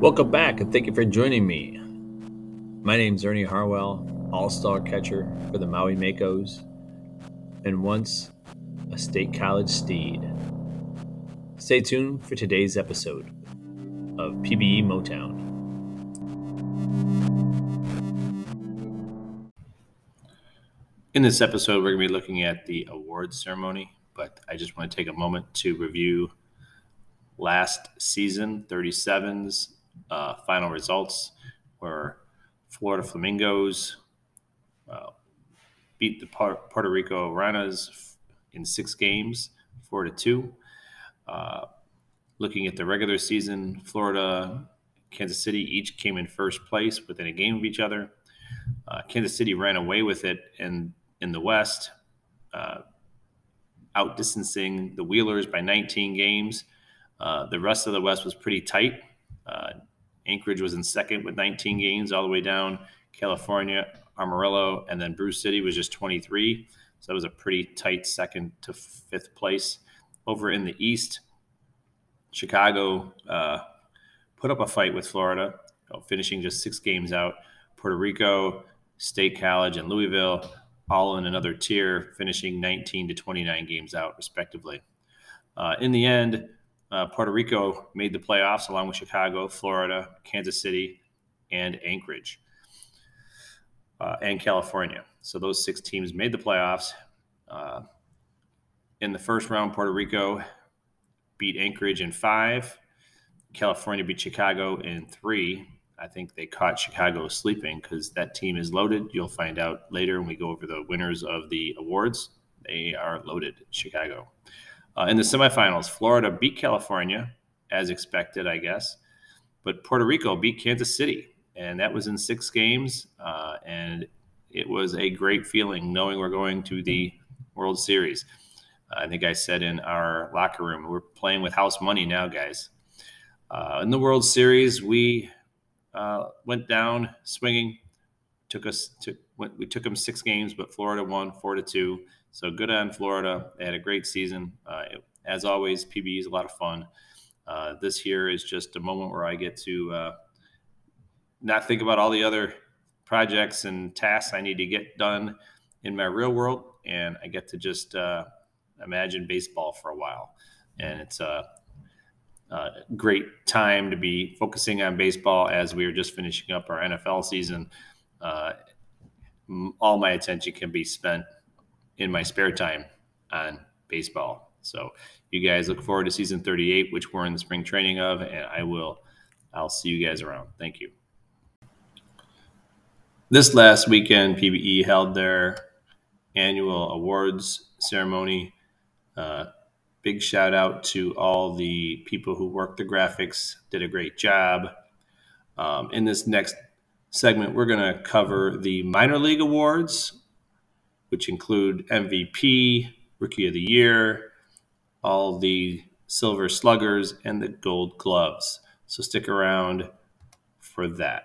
Welcome back and thank you for joining me. My name is Ernie Harwell, all star catcher for the Maui Makos, and once a state college steed. Stay tuned for today's episode of PBE Motown. In this episode, we're going to be looking at the awards ceremony, but I just want to take a moment to review last season 37's uh, final results were Florida Flamingos uh, beat the Puerto Rico Ranas in six games, four to two. Uh, looking at the regular season, Florida, Kansas City each came in first place within a game of each other. Uh, Kansas City ran away with it in in the West, uh, outdistancing the Wheelers by 19 games. Uh, the rest of the West was pretty tight. Uh, Anchorage was in second with 19 games, all the way down. California, Amarillo, and then Brew City was just 23. So that was a pretty tight second to fifth place. Over in the East, Chicago uh, put up a fight with Florida, finishing just six games out. Puerto Rico, State College, and Louisville all in another tier, finishing 19 to 29 games out, respectively. Uh, in the end, uh, Puerto Rico made the playoffs along with Chicago, Florida, Kansas City, and Anchorage, uh, and California. So those six teams made the playoffs. Uh, in the first round, Puerto Rico beat Anchorage in five. California beat Chicago in three. I think they caught Chicago sleeping because that team is loaded. You'll find out later when we go over the winners of the awards. They are loaded, Chicago. Uh, in the semifinals, Florida beat California, as expected, I guess, but Puerto Rico beat Kansas City, and that was in six games. Uh, and it was a great feeling knowing we're going to the World Series. I think I said in our locker room, we're playing with house money now, guys. Uh, in the World Series, we uh, went down swinging. Took us to went, we took them six games, but Florida won four to two. So good on Florida. They had a great season. Uh, as always, PBE is a lot of fun. Uh, this year is just a moment where I get to uh, not think about all the other projects and tasks I need to get done in my real world, and I get to just uh, imagine baseball for a while. And it's a, a, great time to be focusing on baseball as we are just finishing up our NFL season. Uh, all my attention can be spent in my spare time on baseball. So you guys look forward to season 38, which we're in the spring training of, and I will I'll see you guys around. Thank you. This last weekend, PBE held their annual awards ceremony. Uh, big shout out to all the people who worked the graphics, did a great job. Um, in this next segment, we're going to cover the minor league awards, which include MVP, Rookie of the Year, all the Silver Sluggers, and the Gold Gloves. So stick around for that.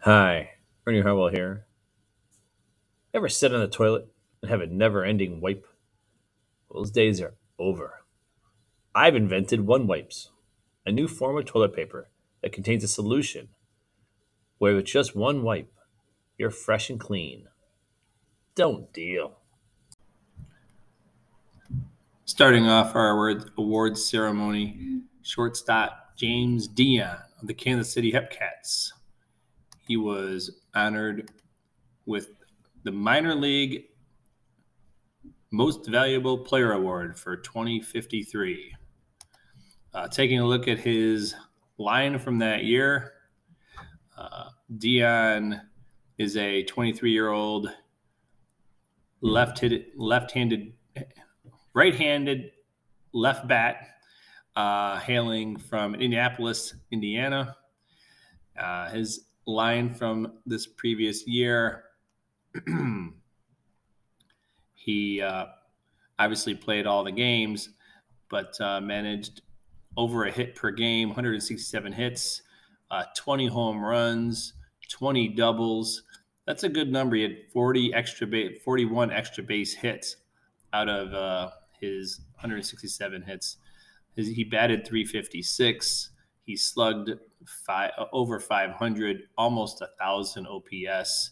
Hi, Ernie Harwell here. Ever sit on the toilet and have a never ending wipe? Those days are over. I've invented One Wipes, a new form of toilet paper that contains a solution where with just one wipe, you're fresh and clean. Don't deal. Starting off our awards ceremony, shortstop James Dion of the Kansas City Hepcats. He was honored with the minor league most valuable player award for 2053. Uh, taking a look at his line from that year, uh, Dion is a 23 year old left-handed, right-handed left bat, uh, hailing from Indianapolis, Indiana. Uh, his line from this previous year, he uh, obviously played all the games, but uh, managed over a hit per game, 167 hits, uh, 20 home runs, 20 doubles, That's a good number. He had 40 extra base, 41 extra base hits out of uh, his 167 hits. His, he batted 356. He slugged five, over 500, almost a thousand OPS.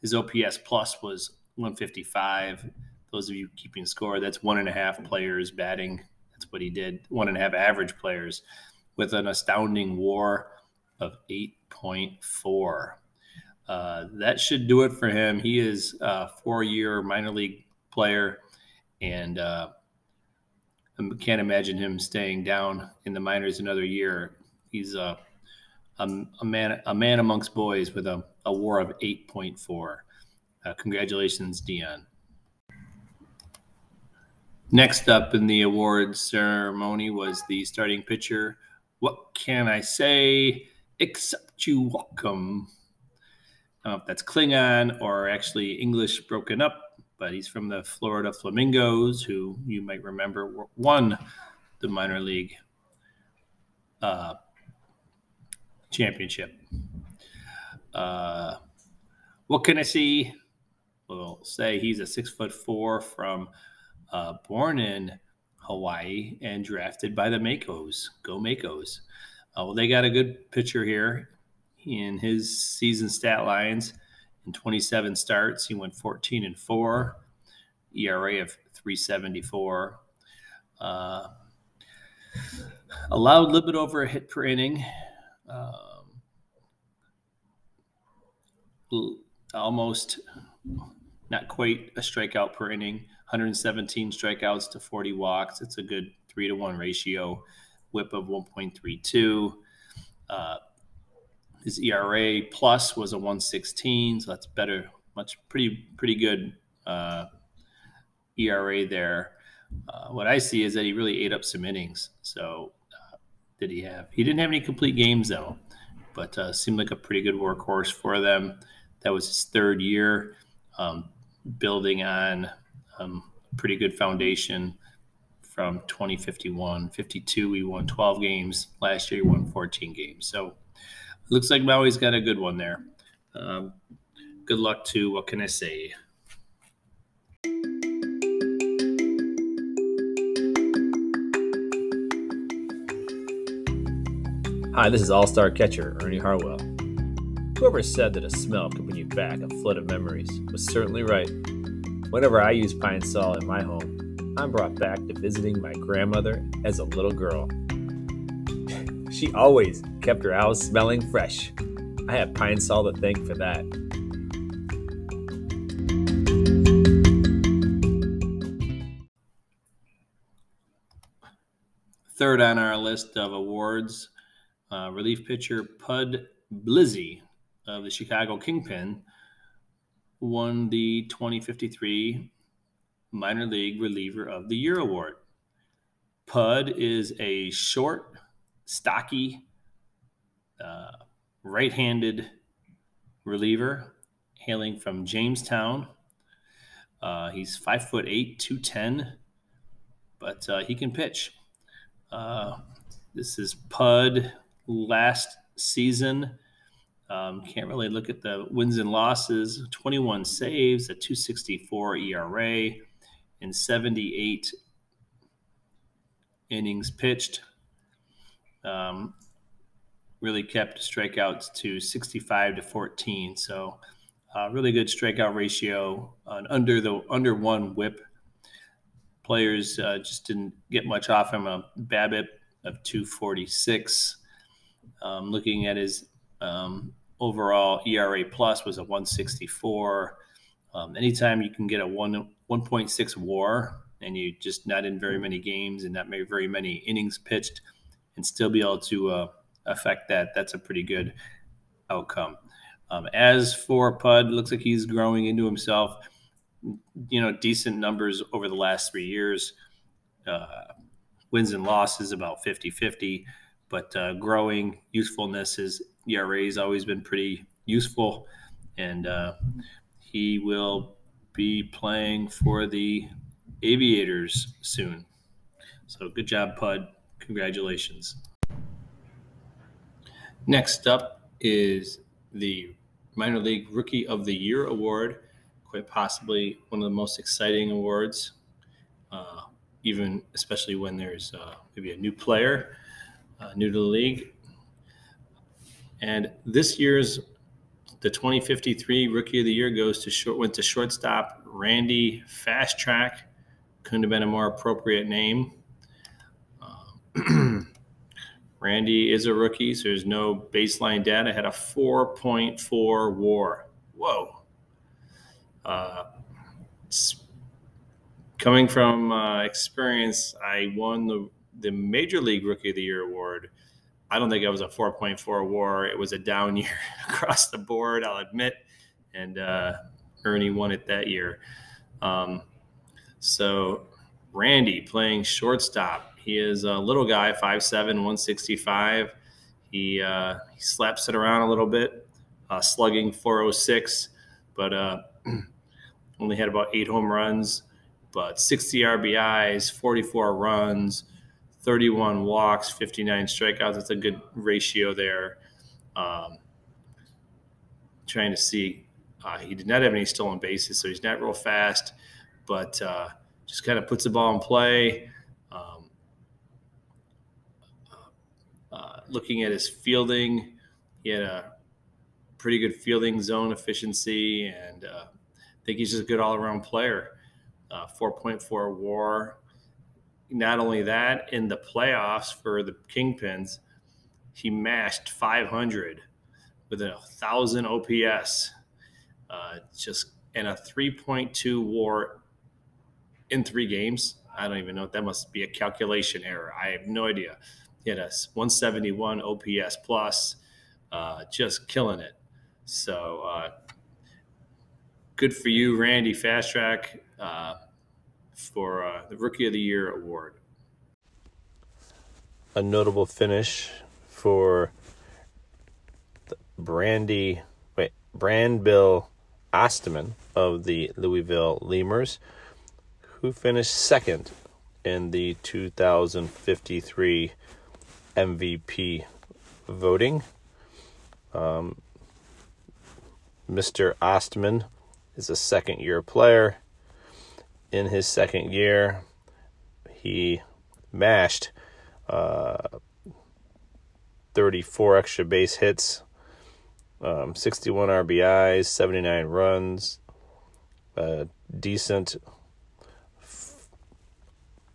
His OPS plus was 155. Those of you keeping score, that's one and a half players batting. That's what he did. One and a half average players with an astounding WAR of 8.4. Uh, that should do it for him. He is a four-year minor league player, and uh, I can't imagine him staying down in the minors another year. He's a a, a man a man amongst boys with a, a WAR of 8.4. Uh, congratulations, Dion. Next up in the awards ceremony was the starting pitcher. What can I say except you welcome? I don't know if that's Klingon or actually English broken up, but he's from the Florida Flamingos, who you might remember won the minor league uh, championship. Uh, what can I see? We'll say he's a six foot four from uh, born in Hawaii and drafted by the Makos. Go Makos. Uh, well, they got a good pitcher here in his season stat lines. In 27 starts, he went 14 and 4, ERA of 374. Uh, allowed a little bit over a hit per inning. Um, almost not quite a strikeout per inning. 117 strikeouts to 40 walks. It's a good three to one ratio. WHIP of 1.32. Uh, his ERA plus was a 116, so that's better, much pretty pretty good uh, ERA there. Uh, what I see is that he really ate up some innings. So uh, did he have? He didn't have any complete games though, but uh, seemed like a pretty good workhorse for them. That was his third year, um, building on um, pretty good foundation from 2051. 52, we won 12 games. Last year, we won 14 games. So looks like Maui's got a good one there. Um, good luck to what can I say? Hi, this is All Star catcher Ernie Harwell. Whoever said that a smell could bring you back a flood of memories was certainly right. Whenever I use Pine Sol in my home, I'm brought back to visiting my grandmother as a little girl. She always kept her house smelling fresh. I have Pine Sol to thank for that. Third on our list of awards, uh, relief pitcher Pud Blizzy of the Chicago Kingpin won the 2053 Minor League Reliever of the Year award. Pud is a short, stocky, uh, right handed reliever hailing from Jamestown. Uh, he's five foot eight, 210, but uh, he can pitch. Uh, this is Pud last season. Um, can't really look at the wins and losses 21 saves, a 264 ERA, and 78 innings pitched. Um, really kept strikeouts to 65 to 14. So, uh, really good strikeout ratio on under the under one WHIP. Players uh, just didn't get much off him. A BABIP of 246. Um, looking at his um, overall ERA plus was a 164. Um, anytime you can get a one 1.6 WAR and you just not in very many games and not very many innings pitched, and still be able to uh, affect that, that's a pretty good outcome. Um, as for Pud, looks like he's growing into himself. You know, decent numbers over the last three years. Uh, wins and losses about 50 50, but uh, growing usefulness is ERA has always been pretty useful, and uh, he will be playing for the Aviators soon. So good job, Pud. Congratulations. Next up is the minor league rookie of the year award, quite possibly one of the most exciting awards, uh, even especially when there's uh, maybe a new player uh, new to the league. And this year's the 2053 Rookie of the Year goes to short went to shortstop Randy Fast Track. Couldn't have been a more appropriate name. Uh, Randy is a rookie, so there's no baseline data. Had a 4.4 WAR. Whoa. Uh, coming from uh, experience, I won the the Major League Rookie of the Year award I don't think it was a 4.4 war. It was a down year across the board, I'll admit. And uh, Ernie won it that year. Um, so Randy playing shortstop. He is a little guy, 5'7, 165. He, uh, he slaps it around a little bit, uh, slugging 406, but uh, only had about eight home runs, but 60 RBIs, 44 runs, 31 walks, 59 strikeouts. That's a good ratio there. Um, trying to see, uh, he did not have any stolen bases, so he's not real fast, but uh, just kind of puts the ball in play. Um, uh, looking at his fielding, he had a pretty good fielding zone efficiency, and uh, I think he's just a good all around player. Uh, 4.4 war, not only that, in the playoffs for the Kingpins, he mashed 500 with a thousand OPS, uh, just and a 3.2 WAR in three games. I don't even know. That must be a calculation error. I have no idea. He had a 171 OPS plus, uh, just killing it. So uh, good for you, Randy Fast Track. Uh, for uh, the Rookie of the Year award. A notable finish for Brandy, wait, Brand Bill Osterman of the Louisville Lemurs, who finished second in the 2053 MVP voting. Um, Mr. Ostman is a second year player in his second year, he mashed uh, 34 extra base hits, um, 61 RBIs, 79 runs, a decent,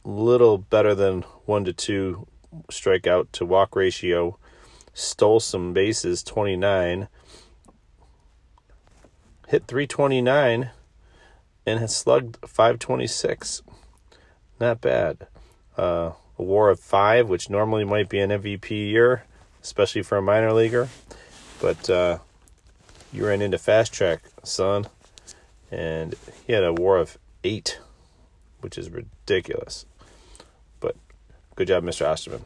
little better than one to two strikeout to walk ratio, stole some bases, 29, hit 329 and has slugged 526. Not bad. Uh, a war of five, which normally might be an MVP year, especially for a minor leaguer. But uh, you ran into fast track, son. And he had a war of eight, which is ridiculous. But good job, Mr. Osterman.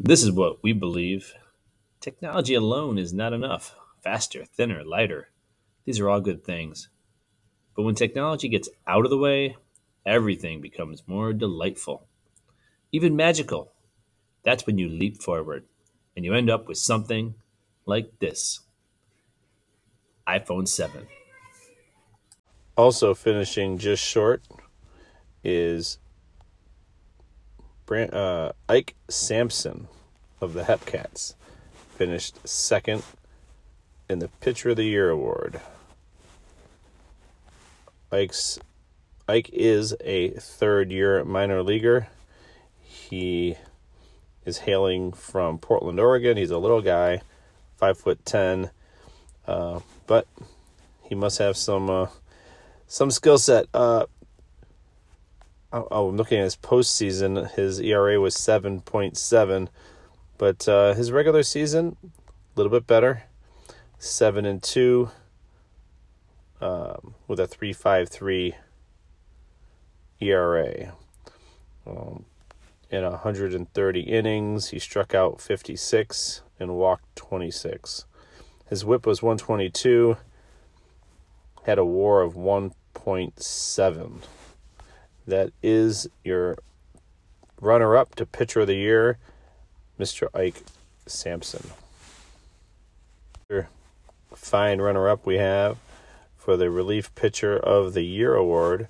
This is what we believe Technology alone is not enough. Faster, thinner, lighter. These are all good things. But when technology gets out of the way, everything becomes more delightful, even magical. That's when you leap forward and you end up with something like this iPhone 7. Also, finishing just short is Brand, uh, Ike Sampson of the Hepcats finished second in the Pitcher of the Year award. Ike's Ike is a third year minor leaguer. He is hailing from Portland, Oregon. He's a little guy, five foot ten, uh, but he must have some uh, some skill set. Uh, oh, I'm looking at his postseason. His ERA was seven point seven. But uh, his regular season, a little bit better, seven and two, um, with a three five three ERA. Um, in 130 innings, he struck out 56 and walked 26. His whip was 122, had a war of 1.7. That is your runner up to pitcher of the year Mr. Ike Sampson. Fine runner up we have for the Relief Pitcher of the Year award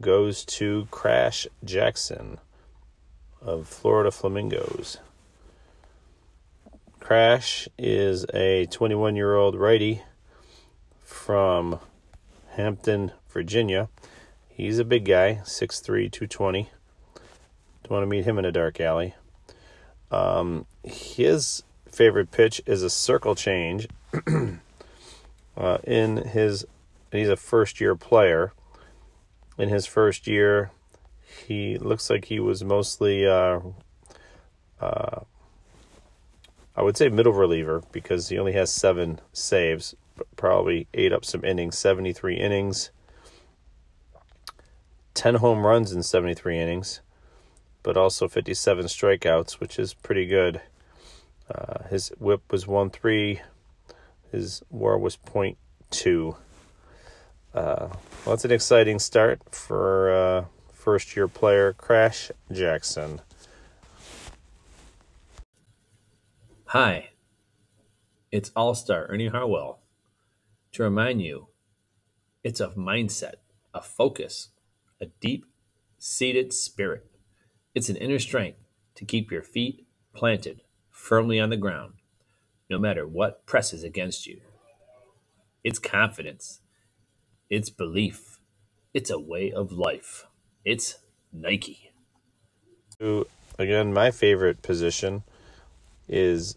goes to Crash Jackson of Florida Flamingos. Crash is a 21 year old righty from Hampton, Virginia. He's a big guy, 6'3, 220. Don't want to meet him in a dark alley. Um, his favorite pitch is a circle change. uh, in his, he's a first year player. In his first year, he looks like he was mostly, uh, uh, I would say middle reliever because he only has seven saves, probably ate up some innings, 73 innings, 10 home runs in 73 innings, but also 57 strikeouts, which is pretty good. Uh, his whip was 1 3, his war was 0.2. Uh, well, it's an exciting start for uh, first year player Crash Jackson. Hi, it's All Star Ernie Harwell. To remind you, it's a mindset, a focus, a deep seated spirit. It's an inner strength to keep your feet planted firmly on the ground, no matter what presses against you. It's confidence, it's belief, it's a way of life. It's Nike. So, again, my favorite position is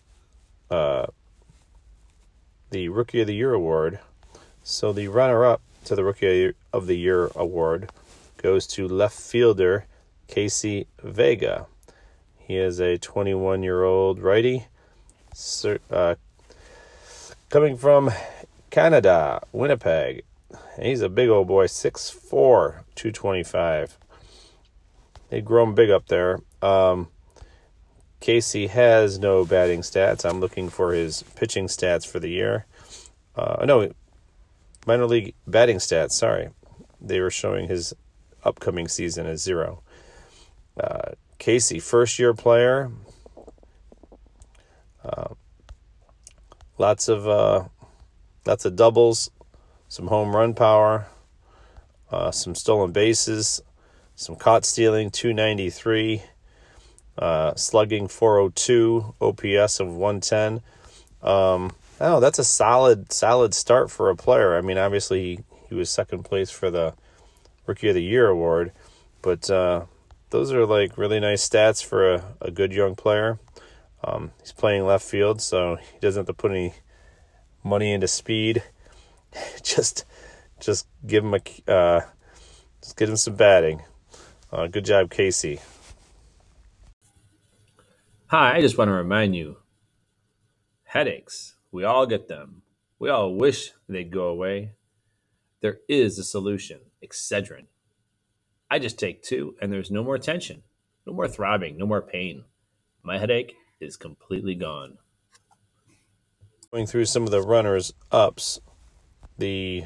uh, the Rookie of the Year award. So the runner-up to the Rookie of the Year award goes to left fielder Casey Vega. He is a 21-year-old righty, uh, coming from Canada, Winnipeg. He's a big old boy, 6'4", 225. They've grown big up there. Um, Casey has no batting stats. I'm looking for his pitching stats for the year. Uh, no, minor league batting stats. Sorry, they were showing his upcoming season as zero. Uh, Casey, first year player. Uh, lots of uh, lots of doubles, some home run power, uh, some stolen bases, some caught stealing, 293, uh, slugging 402, OPS of 110. Um, oh, that's a solid, solid start for a player. I mean, obviously he, was second place for the Rookie of the Year award, but uh, those are like really nice stats for a, a good young player. Um, he's playing left field, so he doesn't have to put any money into speed. just, just give him a, uh, just get him some batting. Uh, good job, Casey. Hi, I just want to remind you headaches, we all get them. We all wish they'd go away. There is a solution Excedrin. I just take two, and there's no more tension, no more throbbing, no more pain. My headache is completely gone. Going through some of the runners ups, the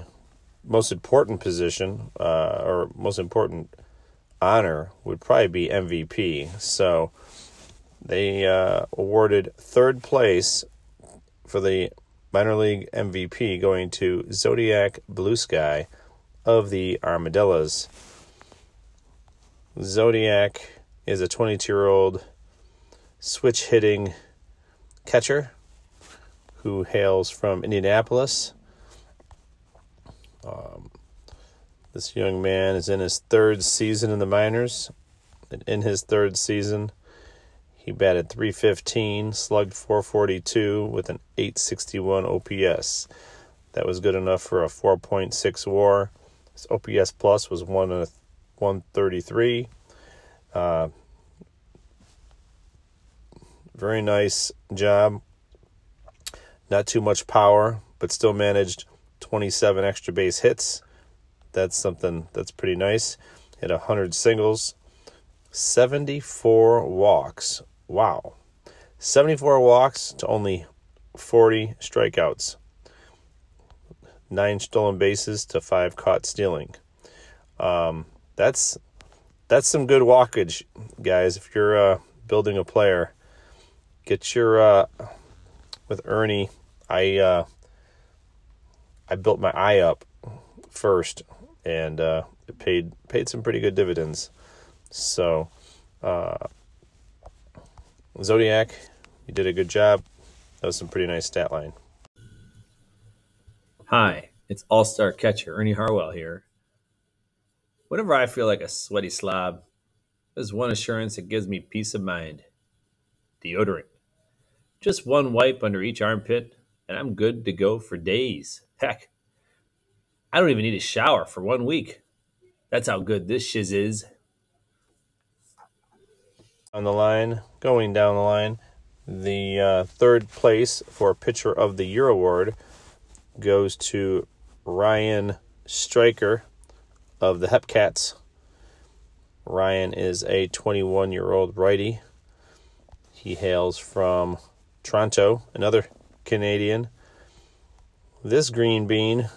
most important position, uh, or most important honor, would probably be MVP. So they uh, awarded third place for the minor league MVP going to Zodiac Blue Sky of the Armadillos. Zodiac is a 22 year old switch hitting catcher who hails from Indianapolis. Um, this young man is in his third season in the minors. And in his third season, he batted 315, slugged 442 with an 861 OPS. That was good enough for a 4.6 WAR. His OPS plus was one 133. Uh, very nice job. Not too much power, but still managed 27 extra base hits. That's something that's pretty nice. Hit 100 singles, 74 walks. Wow. 74 walks to only 40 strikeouts. Nine stolen bases to five caught stealing. Um, that's that's some good walkage, guys. If you're uh, building a player, get your uh, with Ernie. I uh, I built my eye up first, and uh, it paid paid some pretty good dividends. So, uh, Zodiac, you did a good job. That was some pretty nice stat line. Hi, it's All Star catcher Ernie Harwell here. Whenever I feel like a sweaty slob, there's one assurance that gives me peace of mind deodorant. Just one wipe under each armpit, and I'm good to go for days. Heck, I don't even need a shower for one week. That's how good this shiz is. On the line, going down the line, the uh, third place for Pitcher of the Year award goes to Ryan Striker of the Hepcats. Ryan is a 21 year old righty. He hails from Toronto, another Canadian. This green bean,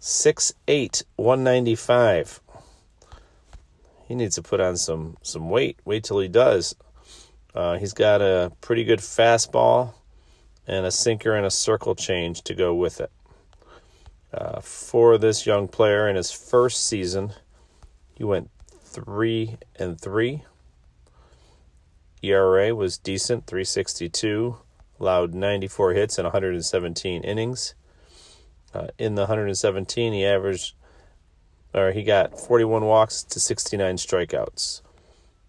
6'8, 195. He needs to put on some, some weight. Wait till he does. Uh, he's got a pretty good fastball and a sinker and a circle change to go with it. Uh, for this young player in his first season, he went three and three. ERA was decent, 362, allowed 94 hits and 117 innings. Uh, in the 117, he averaged, or he got 41 walks to 69 strikeouts.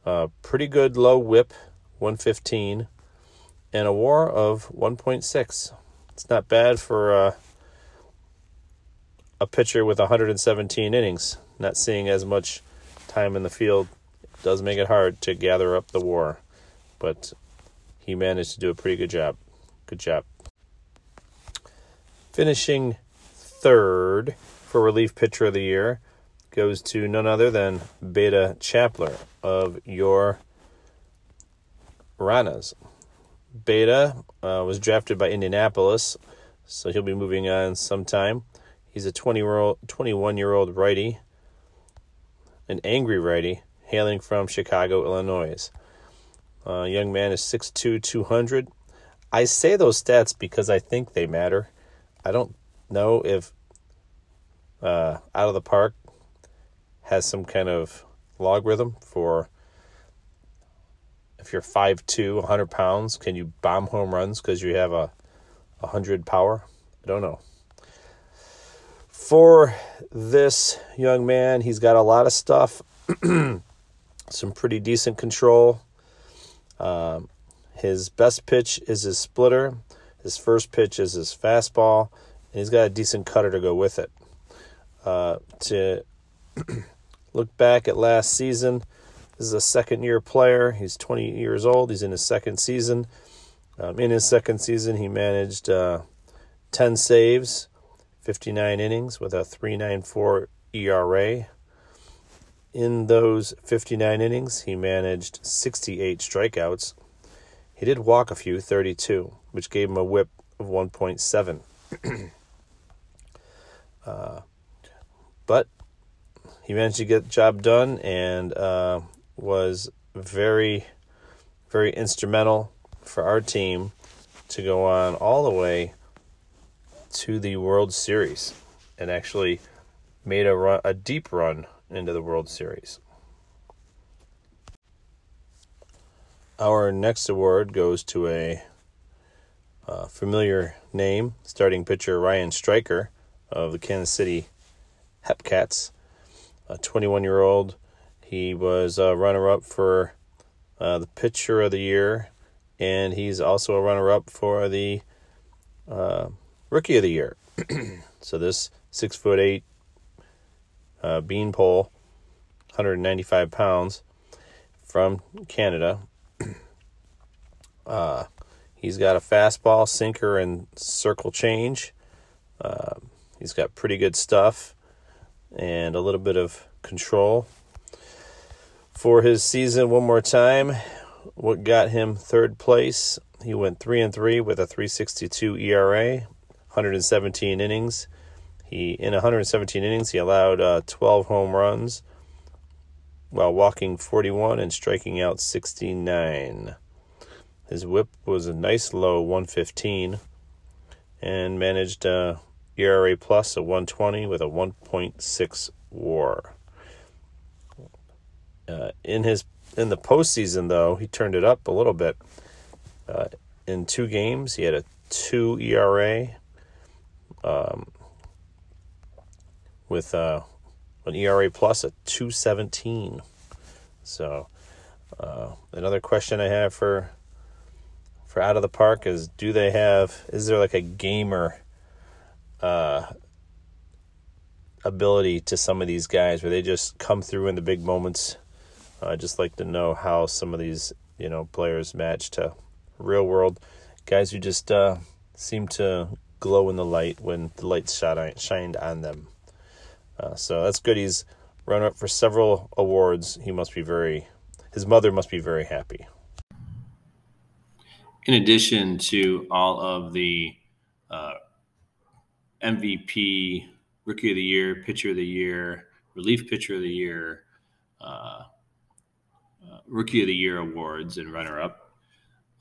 Uh, pretty good low whip, 115 and a WAR of 1.6. It's not bad for uh, a pitcher with 117 innings. Not seeing as much time in the field does make it hard to gather up the WAR, but he managed to do a pretty good job. Good job. Finishing third for relief pitcher of the year goes to none other than Beta Chapler of your Ranas. Beta uh, was drafted by Indianapolis, so he'll be moving on sometime. He's a 20 year old, 21 year old righty, an angry righty, hailing from Chicago, Illinois. Uh, young man is 6'2, 200. I say those stats because I think they matter. I don't know if uh, Out of the Park has some kind of logarithm for if you're 5'2, 100 pounds, can you bomb home runs because you have a 100 power? I don't know. For this young man, he's got a lot of stuff, some pretty decent control. Um, his best pitch is his splitter. His first pitch is his fastball, and he's got a decent cutter to go with it. Uh, to look back at last season, this is a second year player. He's 20 years old. He's in his second season. Um, in his second season, he managed uh, 10 saves, 59 innings with a 3.94 ERA. In those 59 innings, he managed 68 strikeouts. He did walk a few, 32, which gave him a whip of 1.7. uh, but he managed to get the job done and uh, was very, very instrumental for our team to go on all the way to the World Series and actually made a run, a deep run into the World Series. Our next award goes to a uh, familiar name, starting pitcher Ryan Stryker of the Kansas City Hepcats, a 21 year old he was a runner up for uh, the pitcher of the year, and he's also a runner up for the uh, rookie of the year. so this six foot eight uh, beanpole, 195 pounds from Canada. Uh, he's got a fastball, sinker, and circle change. Uh, he's got pretty good stuff and a little bit of control for his season one more time. What got him third place? He went three and three with a 3.62 ERA, 117 innings. He in 117 innings he allowed uh, 12 home runs, while walking 41 and striking out 69. His whip was a nice low 115 and managed a ERA plus a 120 with a 1.6 WAR. Uh, in his in the postseason, though, he turned it up a little bit. Uh, in two games, he had a two ERA um, with uh, an ERA plus a 217. So, uh, another question I have for for out of the park is: Do they have? Is there like a gamer uh, ability to some of these guys where they just come through in the big moments? I just like to know how some of these you know players match to real world guys who just uh, seem to glow in the light when the light shined on them. Uh, so that's good. He's run up for several awards. He must be very, his mother must be very happy. In addition to all of the uh, MVP, Rookie of the Year, Pitcher of the Year, Relief Pitcher of the Year, uh, uh Rookie of the Year awards and runner up,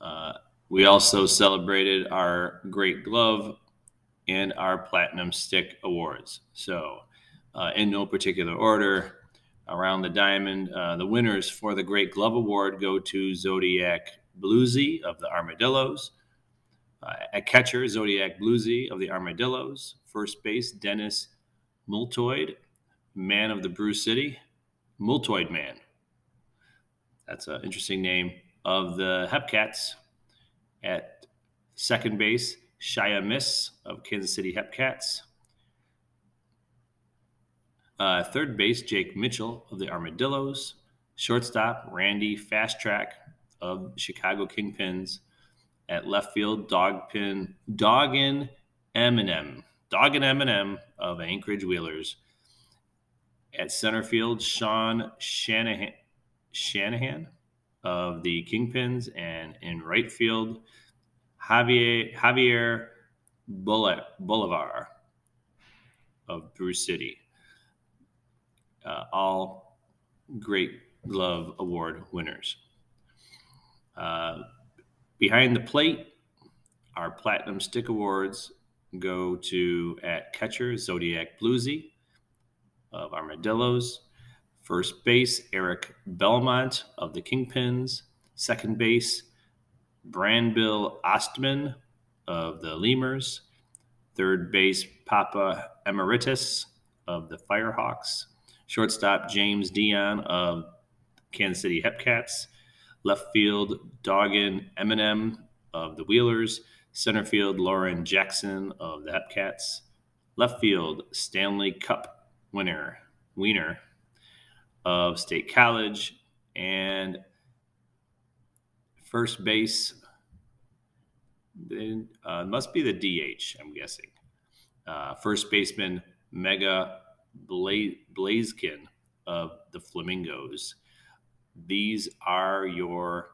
uh, we also celebrated our Great Glove and our Platinum Stick awards. So, uh, in no particular order, around the diamond, uh, the winners for the Great Glove Award go to Zodiac Bluesy of the Armadillos. Uh, at catcher, Zodiac Bluesy of the Armadillos. First base, Dennis Multoid, man of the Brew City. Multoid Man. That's an interesting name. Of the Hepcats, at second base, Shia Miss of Kansas City Hepcats. Uh, third base, Jake Mitchell of the Armadillos. Shortstop, Randy Fast Track of Chicago Kingpins. At left field, Dogpin, Doggin Eminem, Doggin Eminem of Anchorage Wheelers. At center field, Sean Shanahan, Shanahan of the Kingpins. And in right field, Javier Javier Bolivar of Brew City. Uh, all great glove award winners. Uh, behind the plate, our platinum stick awards go to at catcher Zodiac Bluesy of Armadillos. First base, Eric Belmont of the Kingpins. Second base, Brandbill Ostman of the Lemurs, third base Papa Emeritus of the Firehawks, shortstop James Dion of Kansas City Hepcats, left field Doggin Eminem of the Wheelers, center field Lauren Jackson of the Hepcats, left field Stanley Cup winner Wiener of State College, and first base. Then uh, must be the DH. I'm guessing. Uh, first baseman Mega Bla- Blaziken of the Flamingos. These are your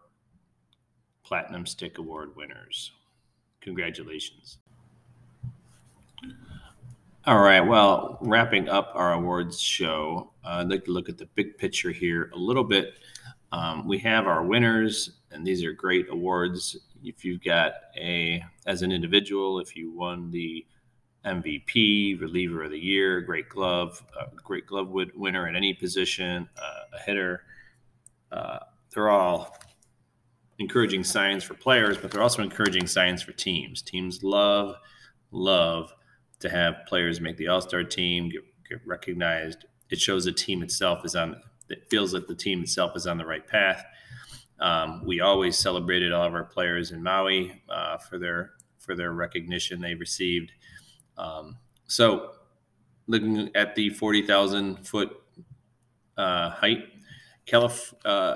Platinum Stick Award winners. Congratulations. All right. Well, wrapping up our awards show, uh, I'd like to look at the big picture here a little bit. Um, we have our winners, and these are great awards. If you've got a, as an individual, if you won the MVP, reliever of the year, great glove, uh, great glove winner at any position, uh, a hitter, uh, they're all encouraging signs for players, but they're also encouraging signs for teams. Teams love, love to have players make the All Star team, get, get recognized. It shows the team itself is on it feels that the team itself is on the right path. Um, we always celebrated all of our players in Maui uh, for their for their recognition they received. Um, so, looking at the forty thousand foot uh, height, Calif- uh,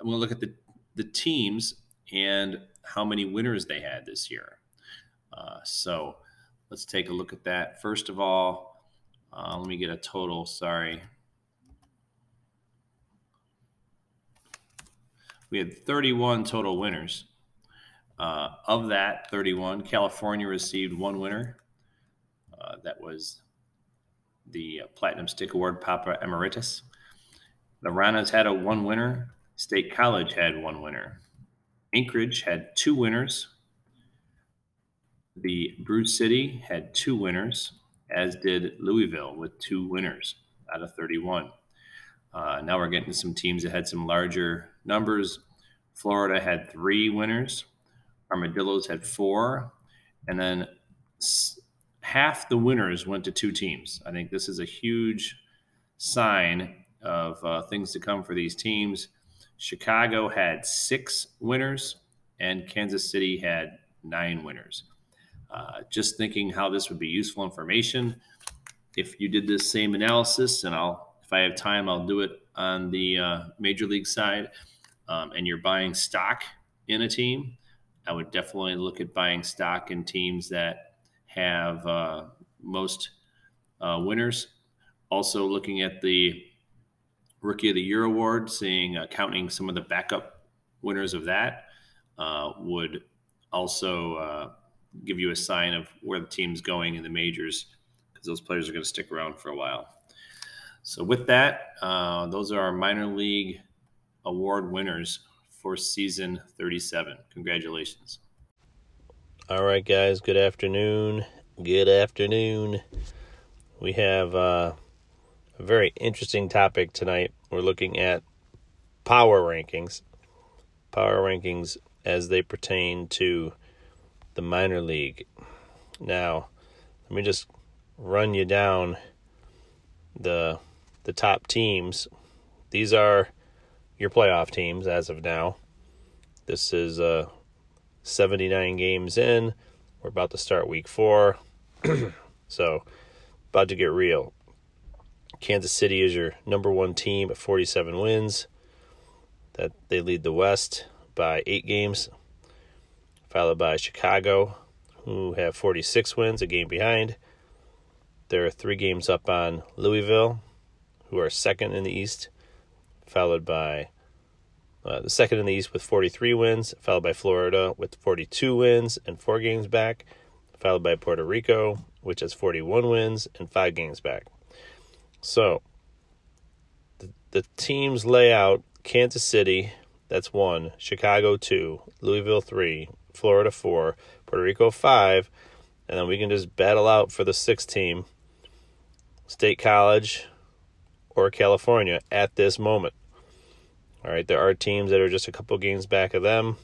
I'm going to look at the the teams and how many winners they had this year. Uh, so, let's take a look at that. First of all, uh, let me get a total. Sorry. We had 31 total winners. Uh, of that 31, California received one winner. Uh, that was the Platinum Stick Award, Papa Emeritus. The Ranas had a one winner. State College had one winner. Anchorage had two winners. The Brew City had two winners, as did Louisville with two winners out of 31. Uh, now we're getting some teams that had some larger numbers. Florida had three winners. Armadillos had four. And then half the winners went to two teams. I think this is a huge sign of uh, things to come for these teams. Chicago had six winners, and Kansas City had nine winners. Uh, just thinking how this would be useful information. If you did this same analysis, and I'll, if I have time, I'll do it on the uh, major league side, um, and you're buying stock in a team, I would definitely look at buying stock in teams that have uh, most uh, winners. Also, looking at the Rookie of the Year award, seeing uh, counting some of the backup winners of that uh, would also uh, give you a sign of where the team's going in the majors because those players are going to stick around for a while. So, with that, uh, those are our minor league award winners for season 37. Congratulations. All right, guys. Good afternoon. Good afternoon. We have uh, a very interesting topic tonight. We're looking at power rankings, power rankings as they pertain to the minor league. Now, let me just run you down the the top teams. These are your playoff teams as of now. This is uh, 79 games in. We're about to start week four. so, about to get real. Kansas City is your number one team at 47 wins. That they lead the West by eight games, followed by Chicago, who have 46 wins, a game behind. They're three games up on Louisville, who are second in the East, followed by uh, the second in the East with 43 wins, followed by Florida with 42 wins and four games back, followed by Puerto Rico, which has 41 wins and five games back. So, the, the teams lay out Kansas City, that's one, Chicago, two, Louisville, three, Florida, four, Puerto Rico, five, and then we can just battle out for the sixth team, State College or California at this moment. All right, there are teams that are just a couple games back of them.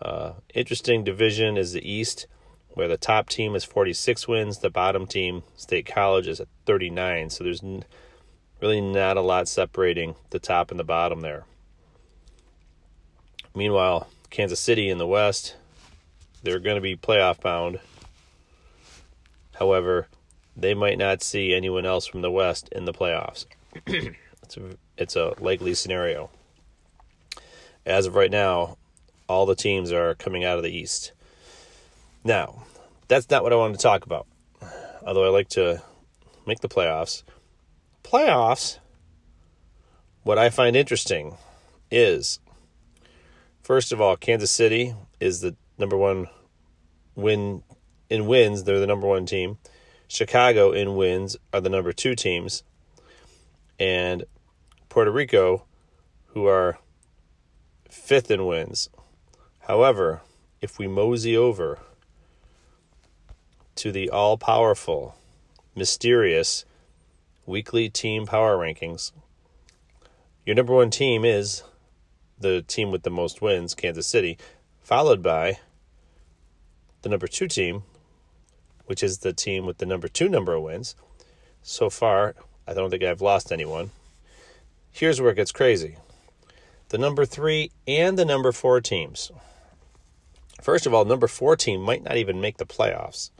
Uh, interesting division is the East, where the top team is 46 wins, the bottom team, State College, is at 39. So there's n- really not a lot separating the top and the bottom there. Meanwhile, Kansas City in the West, they're going to be playoff bound. However, they might not see anyone else from the West in the playoffs. It's a, it's a likely scenario as of right now, all the teams are coming out of the East. Now, that's not what I wanted to talk about. Although I like to make the playoffs. Playoffs, what I find interesting is first of all, Kansas City is the number one win in wins, they're the number one team. Chicago in wins are the number two teams. And Puerto Rico, who are fifth in wins. However, if we mosey over to the all powerful, mysterious weekly team power rankings, your number one team is the team with the most wins, Kansas City, followed by the number two team, which is the team with the number two number of wins. So far, I don't think I've lost anyone. Here's where it gets crazy the number three and the number four teams. First of all, number four team might not even make the playoffs.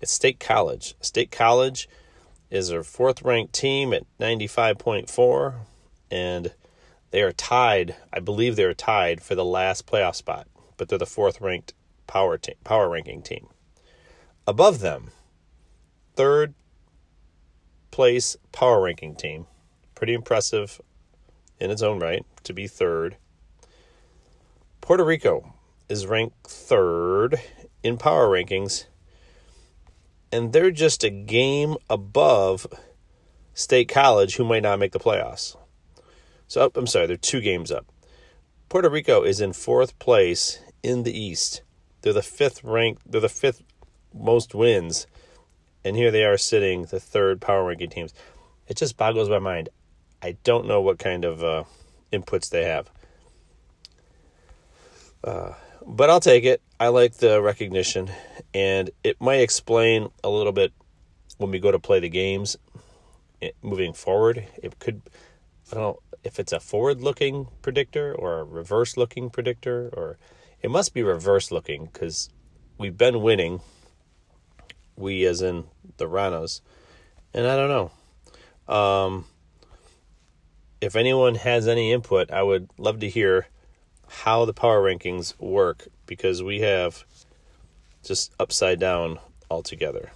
It's State College. State College is a fourth ranked team at 95.4, and they are tied. I believe they're tied for the last playoff spot, but they're the fourth ranked power team, power ranking team. Above them, third place power ranking team. Pretty impressive in its own right to be third. Puerto Rico is ranked third in power rankings, and they're just a game above State College, who might not make the playoffs. So, oh, I'm sorry, they're two games up. Puerto Rico is in fourth place in the East. They're the fifth ranked. They're the fifth most wins, and here they are sitting the third power ranking teams. It just boggles my mind. I don't know what kind of uh, inputs they have. Uh, but I'll take it. I like the recognition, and it might explain a little bit when we go to play the games it, moving forward. It could, I don't know if it's a forward looking predictor or a reverse looking predictor, or it must be reverse looking because we've been winning. We, as in the Ranos, and I don't know. Um, if anyone has any input, I would love to hear how the power rankings work because we have just upside down altogether.